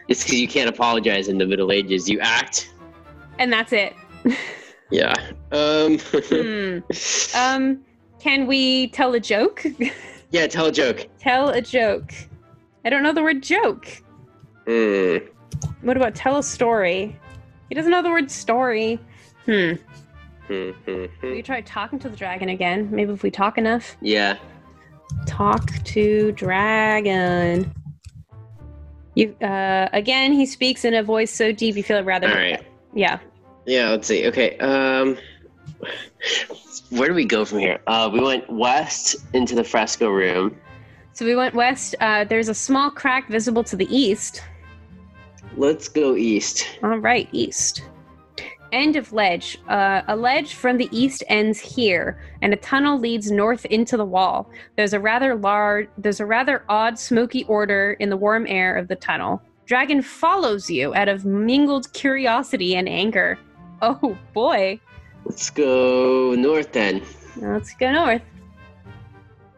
It's because you can't apologize in the Middle Ages. You act. and that's it. Yeah. Um. Hmm. Um, can we tell a joke? yeah. Tell a joke. tell a joke. I don't know the word joke. Mm. What about tell a story? He doesn't know the word story. Hmm. We try talking to the dragon again. Maybe if we talk enough. Yeah. Talk to dragon. You uh again he speaks in a voice so deep you feel it rather All right. Yeah. Yeah. Let's see. Okay. Um. Where do we go from here? Uh, we went west into the fresco room. So we went west. Uh there's a small crack visible to the east. Let's go east. All right, east. End of ledge. Uh, a ledge from the east ends here, and a tunnel leads north into the wall. There's a rather large, there's a rather odd smoky order in the warm air of the tunnel. Dragon follows you out of mingled curiosity and anger. Oh boy. Let's go north then. Let's go north.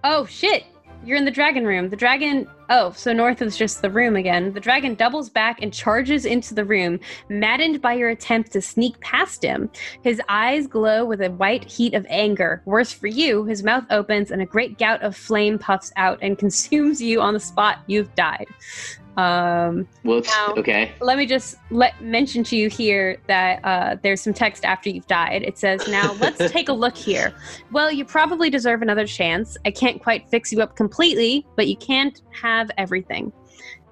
Oh shit! You're in the dragon room. The dragon. Oh, so north is just the room again. The dragon doubles back and charges into the room, maddened by your attempt to sneak past him. His eyes glow with a white heat of anger. Worse for you, his mouth opens and a great gout of flame puffs out and consumes you on the spot. You've died. Um, Whoops. Now- Okay. let me just let mention to you here that uh, there's some text after you've died. It says, "Now let's take a look here. Well, you probably deserve another chance. I can't quite fix you up completely, but you can't have everything."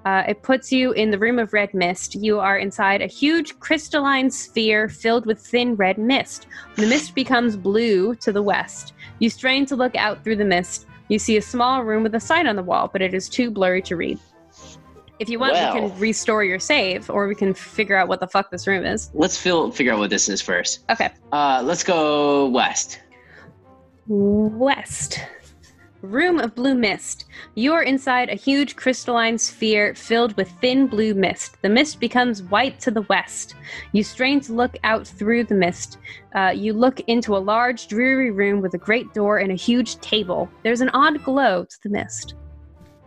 Uh, it puts you in the room of red mist. You are inside a huge crystalline sphere filled with thin red mist. The mist becomes blue to the west. You strain to look out through the mist. You see a small room with a sign on the wall, but it is too blurry to read. If you want, we can restore your save, or we can figure out what the fuck this room is. Let's feel, figure out what this is first. Okay. Uh, let's go west. West. Room of blue mist. You are inside a huge crystalline sphere filled with thin blue mist. The mist becomes white to the west. You strain to look out through the mist. Uh, you look into a large, dreary room with a great door and a huge table. There's an odd glow to the mist.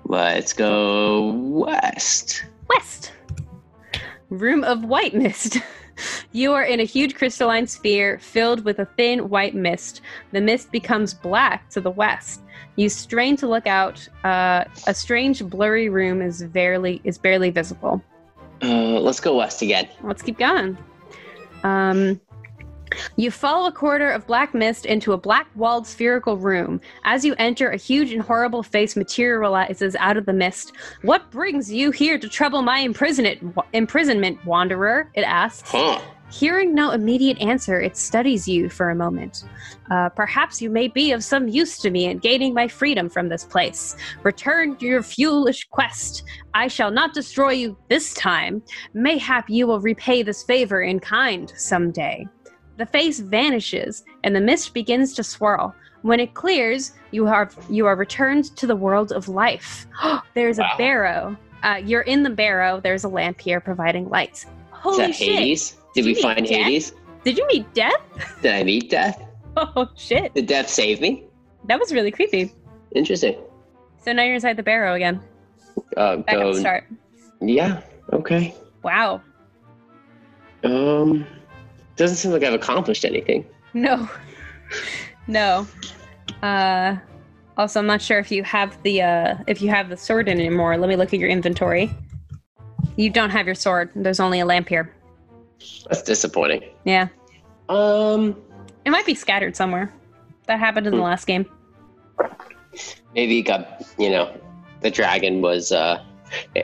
Let's go west. West. Room of white mist. you are in a huge crystalline sphere filled with a thin white mist. The mist becomes black to the west. You strain to look out. Uh, a strange, blurry room is barely is barely visible. Uh, let's go west again. Let's keep going. Um, you follow a corridor of black mist into a black walled spherical room. As you enter, a huge and horrible face materializes out of the mist. What brings you here to trouble my imprisonment, imprisonment wanderer? It asks. Huh. Hearing no immediate answer, it studies you for a moment. Uh, perhaps you may be of some use to me in gaining my freedom from this place. Return to your foolish quest. I shall not destroy you this time. Mayhap you will repay this favor in kind someday. The face vanishes, and the mist begins to swirl. When it clears, you are you are returned to the world of life. There's Wow. a barrow. Uh, you're in the barrow. There's a lamp here providing light. Is that shit! Hades? Did Did we find death? Hades? Did you meet death? Did I meet death? Oh shit! Did death save me? That was really creepy. Interesting. So now you're inside the barrow again. Uh, Back go. at the start. Yeah. Okay. Wow. Um, doesn't seem like I've accomplished anything. No. No. Uh also I'm not sure if you have the uh if you have the sword in anymore. Let me look at your inventory. You don't have your sword. There's only a lamp here. That's disappointing. Yeah. Um, It might be scattered somewhere. That happened in the Hmm. last game. maybe it got you know, the dragon was. uh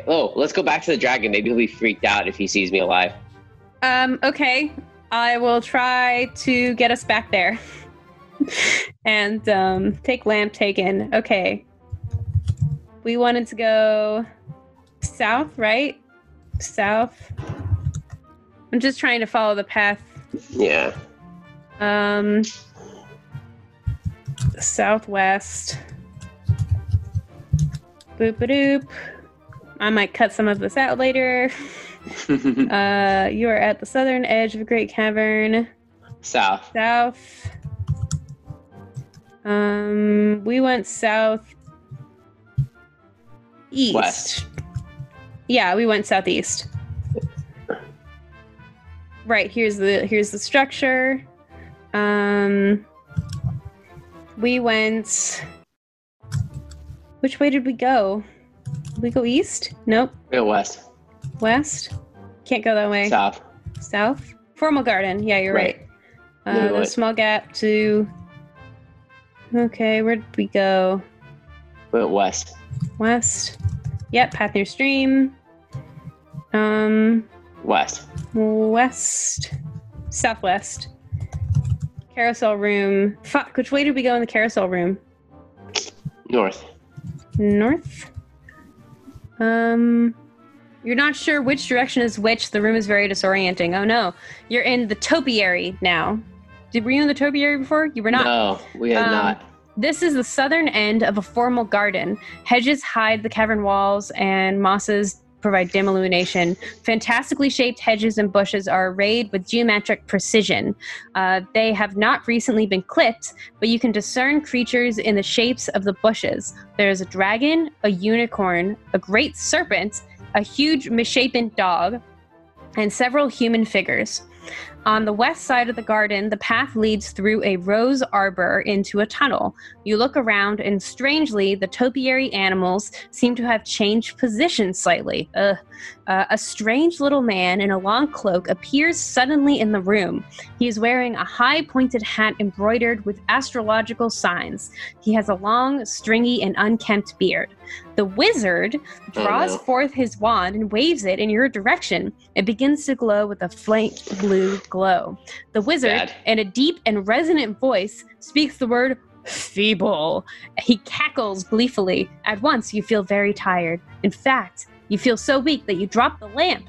Oh, let's go back to the dragon. Maybe he'll be freaked out if he sees me alive. Um, okay. I will try to get us back there. and um, take lamp taken. Okay. We wanted to go south, right? South. I'm just trying to follow the path. Yeah. Um, southwest. Boop a doop. I might cut some of this out later. Uh, you are at the southern edge of a great cavern. South. South. Um, we went south. East. West. Yeah, we went southeast. Right, here's the here's the structure. Um we went Which way did we go? Did we go east? Nope. We Go west. West? Can't go that way. South. South? Formal garden. Yeah, you're right. Right. Uh, the small gap to. Okay, where'd we go? Went west. West. Yep, path near stream. Um, West. west, southwest. Carousel room. Fuck. Which way did we go in the carousel room? North. North. Um, you're not sure which direction is which. The room is very disorienting. Oh no, you're in the topiary now. Did were you in the topiary before? You were not. No, we had Um, not. This is the southern end of a formal garden. Hedges hide the cavern walls, and mosses provide dim illumination. Fantastically shaped hedges and bushes are arrayed with geometric precision. Uh, they have not recently been clipped, but you can discern creatures in the shapes of the bushes. There is a dragon, a unicorn, a great serpent, a huge misshapen dog, and several human figures. On the west side of the garden, the path leads through a rose arbor into a tunnel. You look around, and strangely, the topiary animals seem to have changed position slightly. Ugh. Uh, a strange little man in a long cloak appears suddenly in the room. He is wearing a high pointed hat embroidered with astrological signs. He has a long, stringy, and unkempt beard. The wizard Oh, draws no. forth his wand and waves it in your direction. It begins to glow with a faint blue glow. The wizard, Bad. in a deep and resonant voice, speaks the word feeble. He cackles gleefully. At once, you feel very tired. In fact, you feel so weak that you drop the lamp.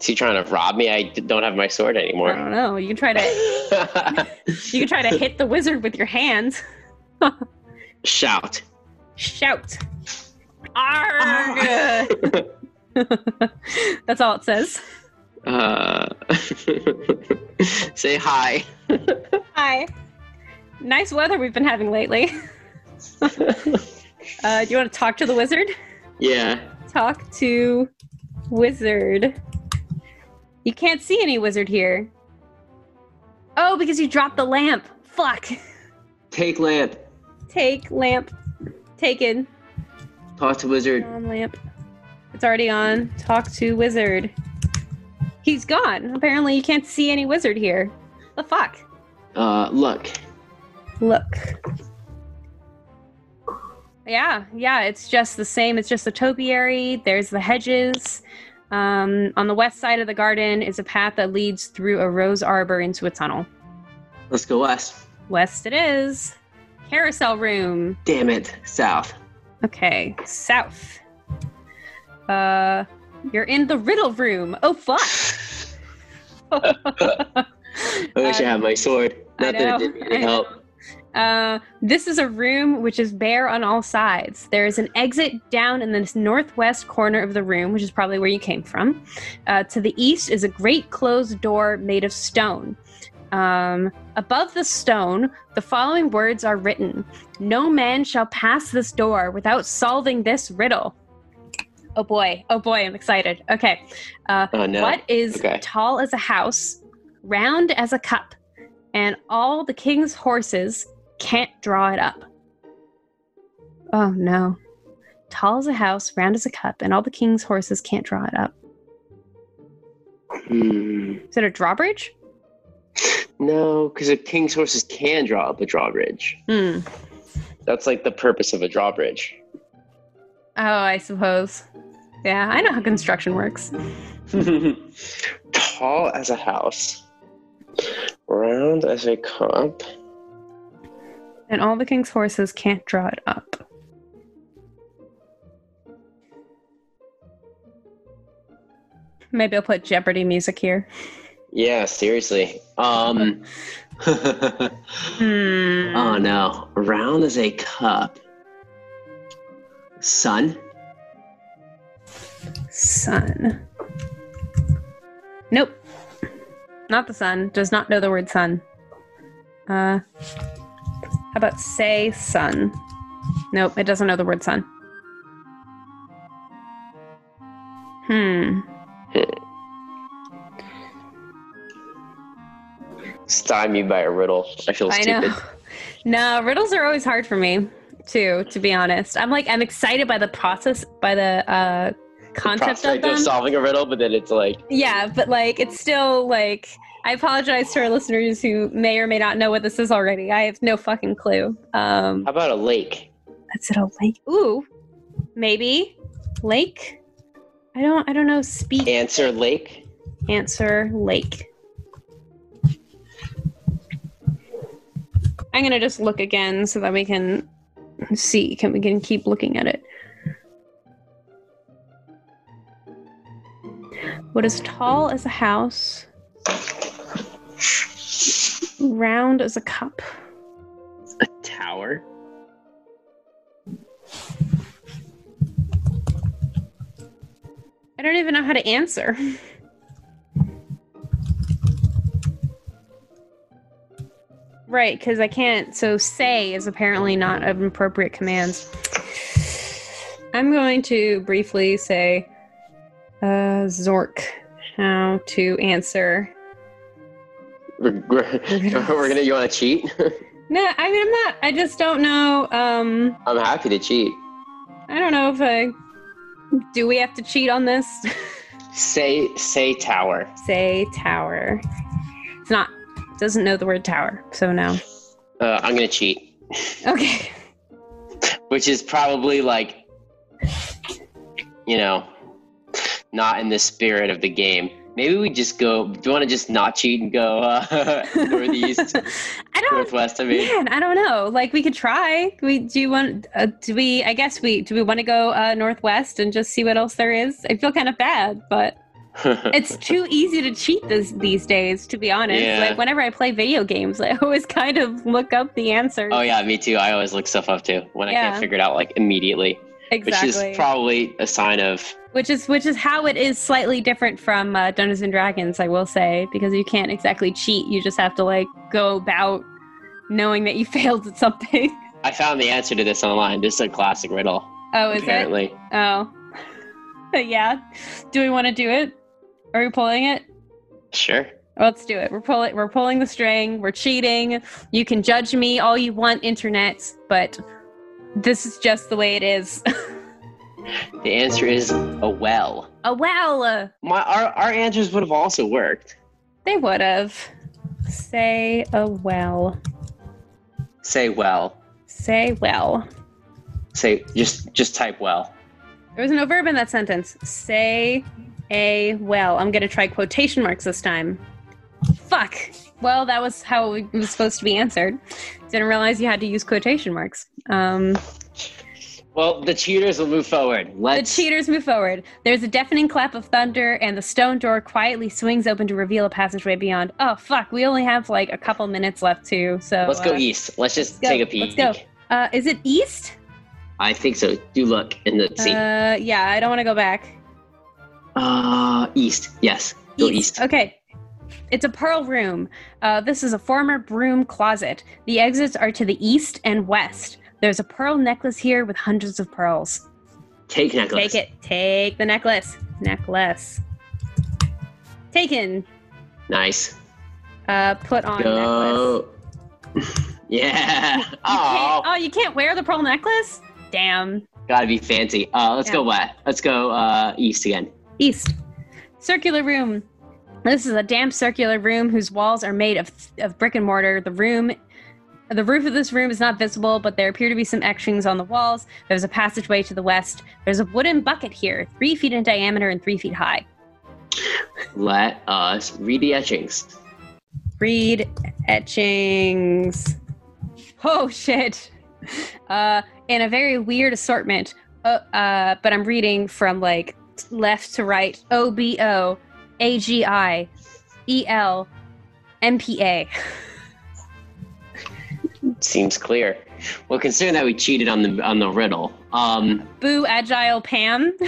Is he trying to rob me? I don't have my sword anymore. I don't know. You can try to you can try to hit the wizard with your hands. Shout. Shout. Arg! That's all it says. uh, say hi. Hi. Nice weather we've been having lately. Uh, do you want to talk to the wizard? Yeah. Talk to wizard. You can't see any wizard here. Oh, because you dropped the lamp. Fuck. Take lamp. Take lamp. Taken. Talk to wizard. On lamp. It's already on. Talk to wizard. He's gone. Apparently, you can't see any wizard here. The fuck? Uh, look. Look. Yeah, yeah, it's just the same. It's just a topiary. There's the hedges. Um, on the west side of the garden is a path that leads through a rose arbor into a tunnel. Let's go west. West it is. Carousel room. Damn it. South. Okay, south. Uh, you're in the riddle room. Oh fuck! I wish I had my sword. I Not that it did me any help. Uh, this is a room which is bare on all sides. There is an exit down in the northwest corner of the room, which is probably where you came from. Uh, to the east is a great closed door made of stone. Um, above the stone, the following words are written No man shall pass this door without solving this riddle. Oh boy, oh boy, I'm excited. Okay. Uh, Oh no. what is Okay. tall as a house, round as a cup, and all the king's horses can't draw it up? Oh no. Tall as a house, round as a cup, and all the king's horses can't draw it up. Hmm. Is it a drawbridge? No, because the king's horses can draw up a drawbridge. Hmm. That's like the purpose of a drawbridge. Oh, I suppose. Yeah, I know how construction works. Tall as a house, round as a cup. And all the king's horses can't draw it up. Maybe I'll put Jeopardy music here. Yeah, seriously. Um. Hmm. oh no, round as a cup. Sun. Sun. Nope. Not the sun. Does not know the word sun. Uh, how about say sun? Nope, it doesn't know the word sun. Hmm. Stymied by a riddle. I feel I stupid. know. No, riddles are always hard for me too, to be honest. I'm like I'm excited by the process, by the uh concept of Prospect them. of solving a riddle, but then it's like, Yeah, but like it's still like I apologize to our listeners who may or may not know what this is already. I have no fucking clue. Um how about a lake? is it a lake? Ooh. Maybe. Lake? I don't I don't know. Speak Answer lake. answer lake. I'm gonna just look again so that we can see. Can we can keep looking at it? What is tall as a house, round as a cup? A tower. I don't even know how to answer. Right, because I can't. So say is apparently not an appropriate command. I'm going to briefly say, uh, Zork, how to answer. We're, we're, we're gonna. You want to cheat? No, I mean I'm not. I just don't know. Um, I'm happy to cheat. I don't know if I. Do we have to cheat on this? Say say tower. say tower. It's not. Doesn't know the word tower, so no. Uh, I'm gonna cheat, Okay. which is probably like, you know, not in the spirit of the game. Maybe we just go. Do you want to just not cheat and go uh, northeast, I don't. northwest? I mean, Man, I don't know. Like we could try. We do you want? Uh, do we? I guess we do. We want to go uh, northwest and just see what else there is. I feel kind of bad, but it's too easy to cheat this these days. To be honest, Yeah. like whenever I play video games, I always kind of look up the answers. oh yeah, me too. I always look stuff up too when I can't figure it out like immediately, exactly. which is probably a sign of which is which is how it is slightly different from uh, Dungeons and Dragons, I will say, because you can't exactly cheat. You just have to like go about knowing that you failed at something. I found the answer to this online. This is a classic riddle. Oh, is it apparently. it? Oh, yeah. Do we want to do it? Are we pulling it? Sure. Let's do it. We're pulling. We're pulling the string. We're cheating. You can judge me all you want, internet, but this is just the way it is. The answer is a well. A well, uh, My our, our answers would have also worked. they would have. Say a well. Say well. Say well. Say just just type well. There was no verb in that sentence. Say a well. I'm gonna try quotation marks this time. Fuck. Well, that was how it was supposed to be answered. Didn't realize you had to use quotation marks. Um, Well, the cheaters will move forward. the Let's cheaters move forward. There's a deafening clap of thunder, and the stone door quietly swings open to reveal a passageway beyond. Oh fuck! We only have like a couple minutes left too. So let's go uh, east. Let's just go. take a peek. Let's go. Uh, is it east? I think so. Do look in the see. Uh, yeah. I don't want to go back. Uh, east. Yes. Go east. Okay. It's a pearl room. Uh, this is a former broom closet. The exits are to the east and west. There's a pearl necklace here with hundreds of pearls. Take necklace. Take it. Take the necklace. Necklace. Taken. Nice. Uh, put on necklace. Go. yeah. You can't, Oh, oh, you can't wear the pearl necklace? Damn. gotta be fancy. Uh, let's go west. Let's go uh east again. East. Circular room. This is a damp circular room whose walls are made of, of brick and mortar. The room the roof of this room is not visible, but there appear to be some etchings on the walls. There's a passageway to the west. There's a wooden bucket here, three feet in diameter and three feet high. Let us read the etchings. Read etchings. Oh shit. Uh, in a very weird assortment. Uh, uh, but I'm reading from like left to right. O B O A G I E L M P A. Seems clear. Well, considering that we cheated on the on the riddle, um, Boo Agile Pam. uh,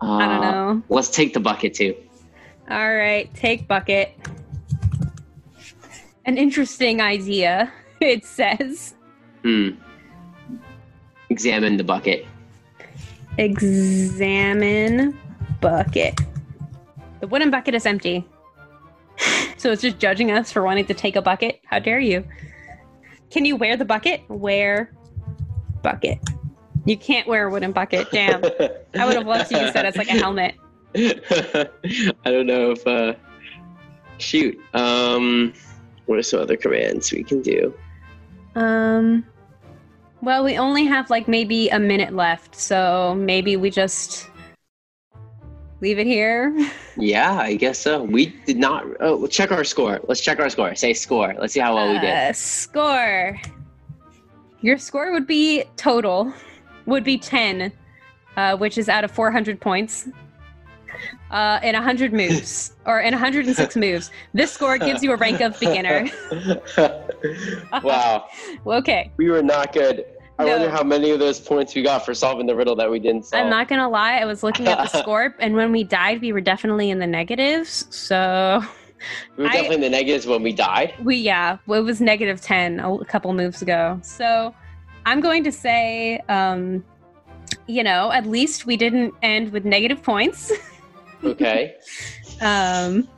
I don't know. Let's take the bucket too. All right, take bucket. An interesting idea, it says. Hmm. Examine the bucket. Examine bucket. The wooden bucket is empty. So it's just judging us for wanting to take a bucket. How dare you? Can you wear the bucket? Wear bucket. You can't wear a wooden bucket. Damn. I would have loved to use that as like a helmet. I don't know if uh shoot. Um what are some other commands we can do? Um well, we only have like maybe a minute left, so maybe we just leave it here. Yeah, I guess so. We did not oh check our score. Let's check our score. Say score. Let's see how well we did. Uh, score. Your score would be total would be 10, uh, which is out of 400 points. Uh, in 100 moves or in 106 moves. This score gives you a rank of beginner. wow. okay. We were not good. I No. wonder how many of those points we got for solving the riddle that we didn't solve. I'm not gonna lie, I was looking at the score, and when we died, we were definitely in the negatives. So we were I- definitely in the negatives when we died. we, yeah, it was negative 10 a couple moves ago. So I'm going to say, um, you know, at least we didn't end with negative points. Okay. um,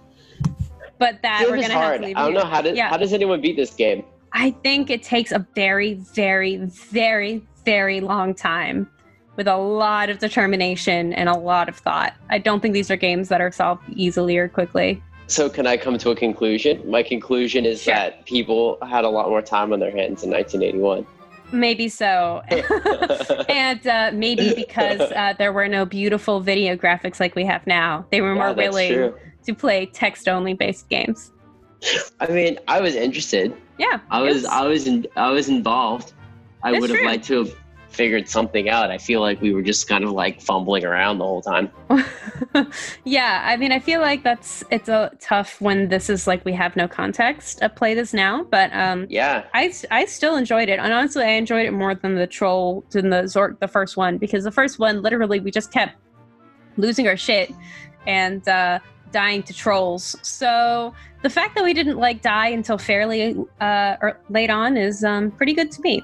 but that It we're gonna have hard. to leave I don't here. know how does Yeah. how does anyone beat this game? I think it takes a very, very, very, very long time with a lot of determination and a lot of thought. I don't think these are games that are solved easily or quickly. So can I come to a conclusion? My conclusion is Sure. that people had a lot more time on their hands in 1981. Maybe so. and uh, maybe because uh, there were no beautiful video graphics like we have now, they were Yeah, more willing true. to play text only based games. I mean, I was interested. Yeah. I it was I was in, I was involved. I That's would have true. liked to have figured something out. I feel like we were just kind of like fumbling around the whole time. yeah, I mean, I feel like that's it's a tough when this is like we have no context to play this now, but um, Yeah. I I still enjoyed it, and honestly, I enjoyed it more than the troll than the Zork the first one because the first one literally we just kept losing our shit and uh, dying to trolls. So the fact that we didn't like die until fairly uh, or late on is um, pretty good to me.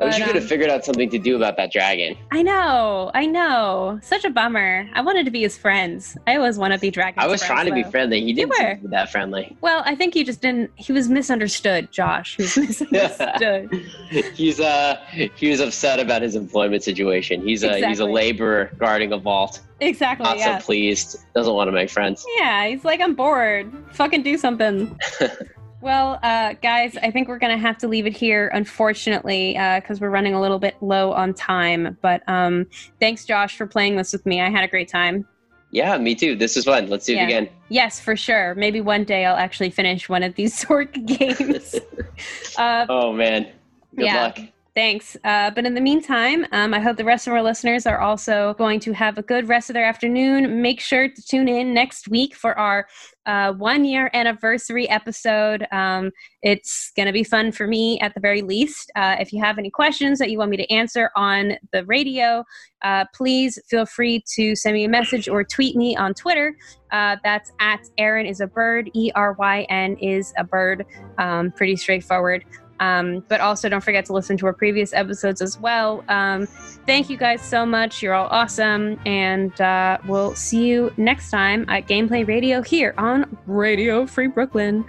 I wish you could have um, figured out something to do about that dragon. I know, I know, such a bummer. I wanted to be his friends. I always want to be dragons. I was trying to be friendly. He didn't seem to be that friendly. Well, I think he just didn't. He was misunderstood, Josh. He was misunderstood. he's uh he was upset about his employment situation. He's a he's a Exactly. laborer guarding a vault. exactly. Not yeah. so pleased. Doesn't want to make friends. Yeah, he's like, I'm bored. Fucking do something. well, uh, guys, I think we're gonna have to leave it here, unfortunately, because we're running a little bit low on time. But um, thanks, Josh, for playing this with me. I had a great time. Yeah, me too. This is fun. Let's do Yeah. it again. Yes, for sure. Maybe one day I'll actually finish one of these Zork games. uh, Oh man. Good Yeah. luck. Thanks. Uh, but in the meantime, um, I hope the rest of our listeners are also going to have a good rest of their afternoon. Make sure to tune in next week for our uh, one year anniversary episode. Um, it's going to be fun for me at the very least. Uh, if you have any questions that you want me to answer on the radio, uh, please feel free to send me a message or tweet me on Twitter. Uh, that's at Eryn is a bird, E R Y N is a bird. Um, pretty straightforward. Um, but also, don't forget to listen to our previous episodes as well. Um, thank you guys so much. You're all awesome. And uh, we'll see you next time at Gameplay Radio here on Radio Free Brooklyn.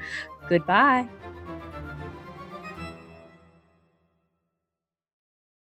Goodbye.